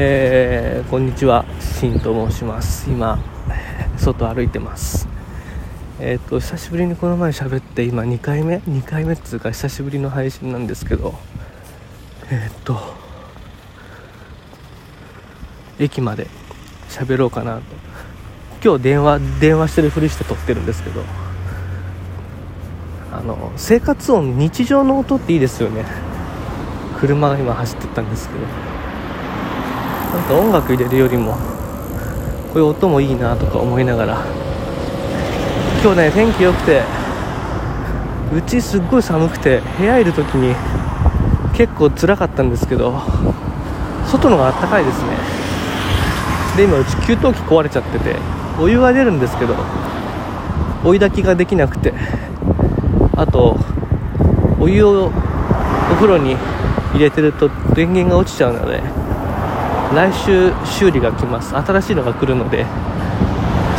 えー、こんにちは、しんと申します。今、外歩いてます。えっ、ー、と、久しぶりにこの前喋って、今2回目 ?2 回目っつうか久しぶりの配信なんですけど、えっ、ー、と、駅まで喋ろうかなと。今日電話、電話してるふりして撮ってるんですけど、あの、生活音、日常の音っていいですよね。車が今走ってったんですけど。なんか音楽入れるよりもこういう音もいいなとか思いながら。今日ね天気良くてうちすっごい寒くて部屋いる時に結構辛かったんですけど外のがあったかいですね。で今うち給湯器壊れちゃっててお湯は出るんですけど追い炊きができなくてあとお湯をお風呂に入れてると電源が落ちちゃうので来週修理が来ます。新しいのが来るので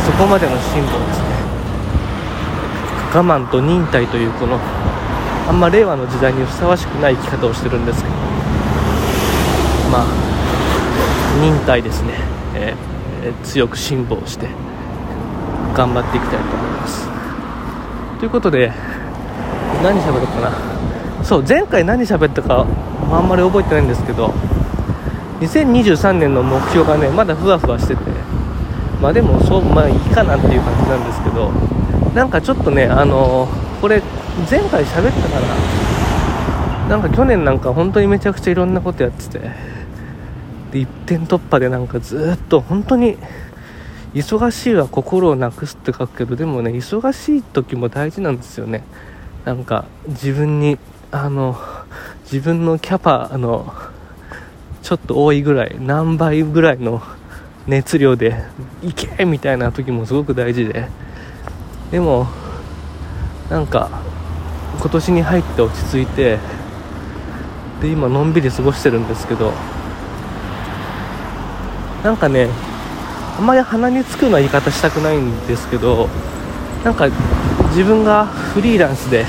そこまでの辛抱ですね。我慢と忍耐というこのあんま令和の時代にふさわしくない生き方をしてるんですけど。まあ忍耐ですね、えー、強く辛抱して頑張っていきたいと思います。ということで何喋ろうかな。そう前回何喋ったかあんまり覚えてないんですけど2023年の目標がねまだふわふわしててまあでもそうまあいいかなっていう感じなんですけどなんかちょっとねあのー、これ前回喋ったからなんか去年なんか本当にめちゃくちゃいろんなことやっててで一点突破でなんかずっと本当に忙しいは心をなくすって書くけどでもね忙しい時も大事なんですよね。なんか自分にあの自分のキャパのちょっと多いぐらい何倍ぐらいの熱量でいけみたいな時もすごく大事で。でもなんか今年に入って落ち着いてで今のんびり過ごしてるんですけどなんかねあんまり鼻につくような言い方したくないんですけどなんか自分がフリーランスで、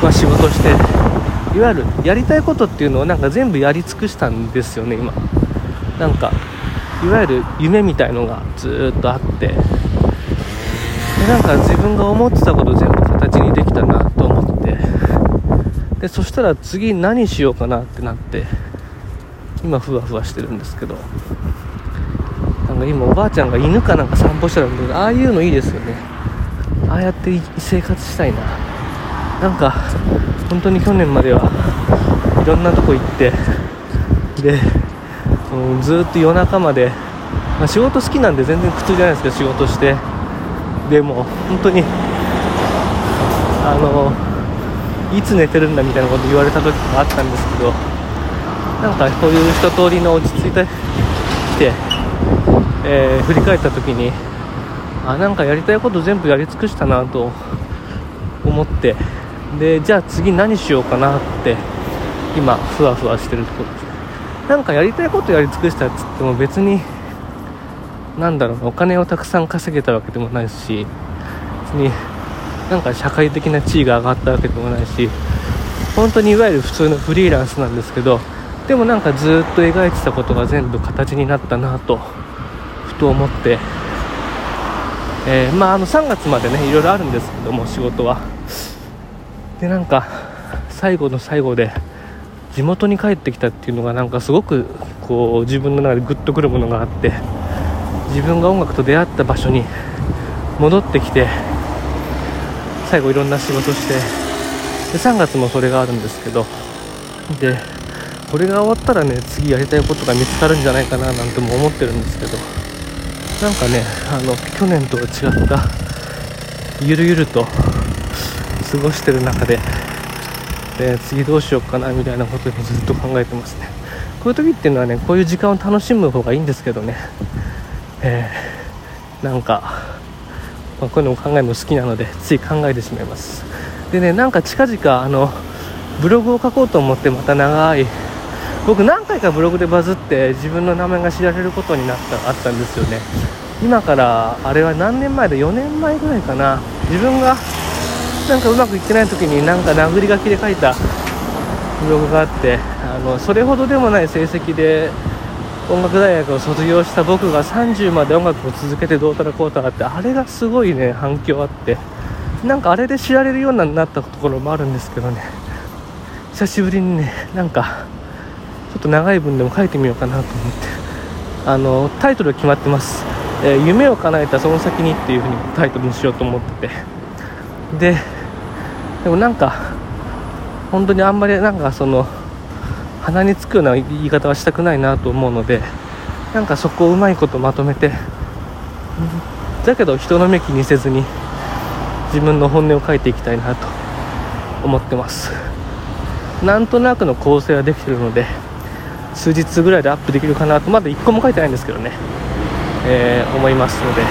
まあ、仕事していわゆるやりたいことっていうのをなんか全部やり尽くしたんですよね今。なんかいわゆる夢みたいのがずっとあって。でなんか自分が思ってたこと全部形にできたなと思って。でそしたら次何しようかなってなって今ふわふわしてるんですけど。なんか今おばあちゃんが犬かなんか散歩してるんでああいうのいいですよね。ああやって生活したいな。なんか本当に去年まではいろんなとこ行ってで、うん、ずっと夜中まで、まあ、仕事好きなんで全然苦痛じゃないですけど仕事して。でも本当にあのいつ寝てるんだみたいなこと言われた時もあったんですけどなんかこういう一通りの落ち着いてきて、えー、振り返った時にあなんかやりたいこと全部やり尽くしたなと思ってでじゃあ次何しようかなって今ふわふわしてるところです。なんかやりたいことやり尽くしたっつっても別になんだろうお金をたくさん稼げたわけでもないし別になんか社会的な地位が上がったわけでもないし本当にいわゆる普通のフリーランスなんですけどでもなんかずっと描いてたことが全部形になったなとふと思って、えー、まああの3月までねいろいろあるんですけども仕事は。でなんか最後の最後で地元に帰ってきたっていうのがなんかすごくこう自分の中でグッとくるものがあって自分が音楽と出会った場所に戻ってきて最後いろんな仕事してで3月もそれがあるんですけどでこれが終わったらね次やりたいことが見つかるんじゃないかななんても思ってるんですけどなんかねあの去年とは違ったゆるゆると過ごしてる中で、で次どうしようかなみたいなことにずっと考えてますね。こういう時っていうのはねこういう時間を楽しむ方がいいんですけどね。えー、なんか、まあ、こういうのも考えるの好きなのでつい考えてしまいます。でねなんか近々あのブログを書こうと思ってまた長い僕何回かブログでバズって自分の名前が知られることになったあったんですよね。今からあれは何年前だ？4年前ぐらいかな。自分がなんかうまくいってない時になんか殴り書きで書いたブログがあってあのそれほどでもない成績で音楽大学を卒業した僕が30まで音楽を続けてどうたらこうたらってあれがすごいね反響あって。なんかあれで知られるようになったところもあるんですけどね。久しぶりにねなんかちょっと長い文でも書いてみようかなと思って。あのタイトル決まってます「えー、夢を叶えたその先に」っていう風にタイトルにしようと思ってて。ででもなんか本当にあんまりなんかその鼻につくような言い方はしたくないなと思うのでなんかそこをうまいことまとめてだけど人の目気にせずに自分の本音を書いていきたいなと思ってます。なんとなくの構成はできてるので数日ぐらいでアップできるかなとまだ1個も書いてないんですけどね、えー、思いますのでよ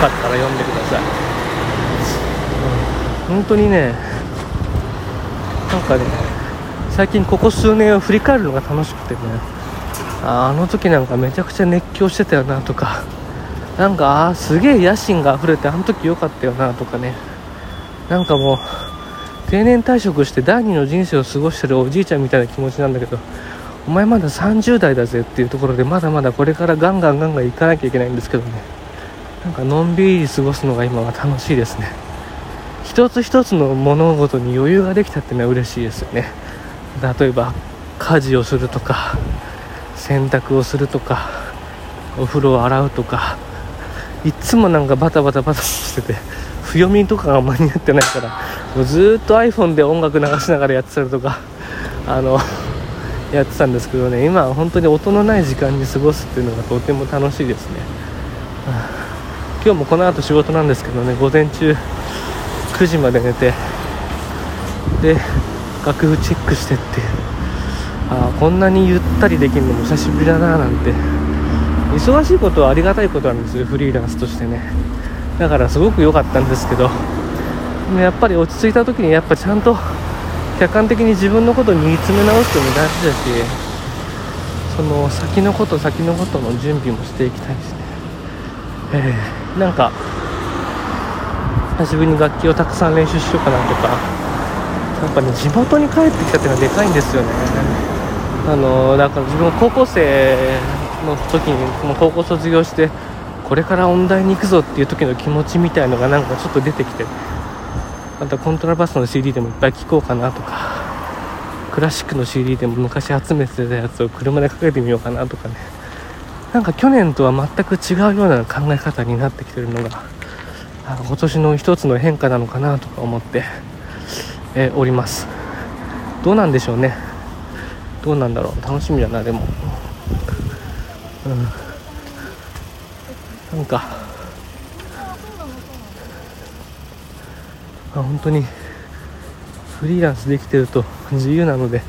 かったら読んでください、本当にねなんかね最近ここ数年を振り返るのが楽しくてねああの時なんかめちゃくちゃ熱狂してたよなとかなんかあすげえ野心が溢れてあの時良かったよなとかねなんかもう定年退職して第二の人生を過ごしてるおじいちゃんみたいな気持ちなんだけどお前まだ30代だぜっていうところでまだまだこれからガンガンガンガン行かなきゃいけないんですけどねなんかのんびり過ごすのが今は楽しいですね。一つ一つの物事に余裕ができたっていうのは嬉しいですよね。例えば家事をするとか洗濯をするとかお風呂を洗うとかいっつもなんかバタバタバタしてて不読みとかが間に合ってないからもうずっと iPhone で音楽流しながらやってたりとかあのやってたんですけどね今は本当に音のない時間に過ごすっていうのがとても楽しいですね、今日もこの後仕事なんですけどね午前中9時まで寝てで楽譜チェックしてってああこんなにゆったりできるのも久しぶりだななんて。忙しいことはありがたいことなんですよフリーランスとしてね。だからすごく良かったんですけどやっぱり落ち着いた時にやっぱちゃんと客観的に自分のことを見つめ直すのも大事だしその先のこと先のことの準備もしていきたいですね。えー、なんか久しぶりに楽器をたくさん練習しようかなとか。やっぱね地元に帰ってきたっていうのはでかいんですよね。あのだから自分高校生の時にもう高校卒業してこれから音大に行くぞっていう時の気持ちみたいのがなんかちょっと出てきてまたコントラバスの CD でもいっぱい聴こうかなとか。クラシックの CD でも昔集めてたやつを車でかけてみようかなとかね。なんか去年とは全く違うような考え方になってきてるのが今年の一つの変化なのかなとか思って、えー、おります。どうなんでしょうね。どうなんだろう。楽しみだなでも。うん。なんか。あ本当に。フリーランスできてると。自由なので。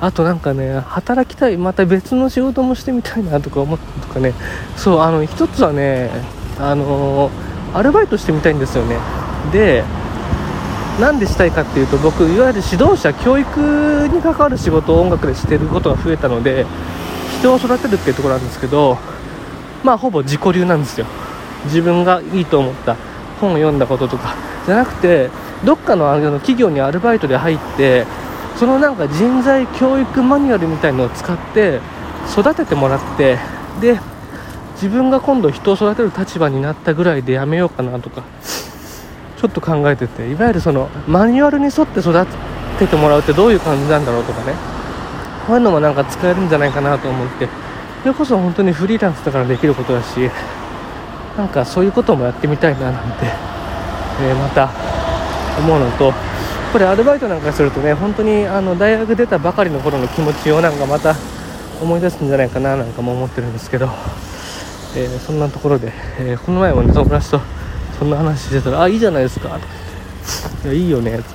あとなんかね働きたい。また別の仕事もしてみたいなとか思ったとかね。そうあの一つはねあのー、アルバイトしてみたいんですよね。でなんでしたいかっていうと僕いわゆる指導者教育に関わる仕事を音楽でしてることが増えたので人を育てるっていうところなんですけどまあほぼ自己流なんですよ。自分がいいと思った本を読んだこととか。じゃなくてどっかのあの企業にアルバイトで入ってそのなんか人材教育マニュアルみたいのを使って育ててもらってで自分が今度人を育てる立場になったぐらいでやめようかなとかちょっと考えてていわゆるそのマニュアルに沿って育ててもらうってどういう感じなんだろうとかね。こういうのもなんか使えるんじゃないかなと思ってそれこそ本当にフリーランスだからできることだしなんかそういうこともやってみたいななんてえー、また思うのとこれアルバイトなんかするとね本当にあの大学出たばかりの頃の気持ちをなんかまた思い出すんじゃないかななんかも思ってるんですけど、えー、そんなところで、えー、この前もね友達とそんな話してたら「あいいじゃないですか」いやいいよね」つって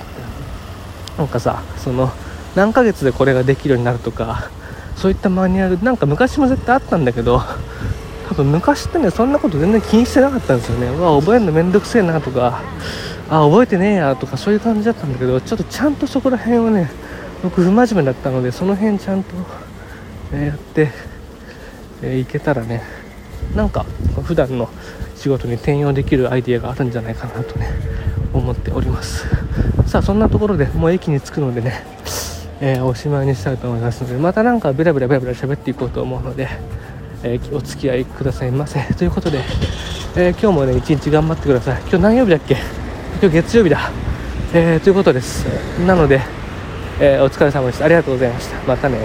なんかさその何ヶ月でこれができるようになるとかそういったマニュアルなんか昔も絶対あったんだけど多分昔ってねそんなこと全然気にしてなかったんですよね。うわ覚えるのめんどくせえなとかあ覚えてねえやとかそういう感じだったんだけどちょっとちゃんとそこら辺はね僕不真面目だったのでその辺ちゃんと、えやって、えいけたらねなんか普段の仕事に転用できるアイディアがあるんじゃないかなとね思っております。さあそんなところでもう駅に着くのでねえー、おしまいにしたいと思いますのでまたなんかベラベラベラベラ喋っていこうと思うので、えー、お付き合いくださいませ。ということで、えー、今日もね一日頑張ってください。今日何曜日だっけ？今日月曜日だ、えということです。なので、えお疲れ様でした。ありがとうございました。またね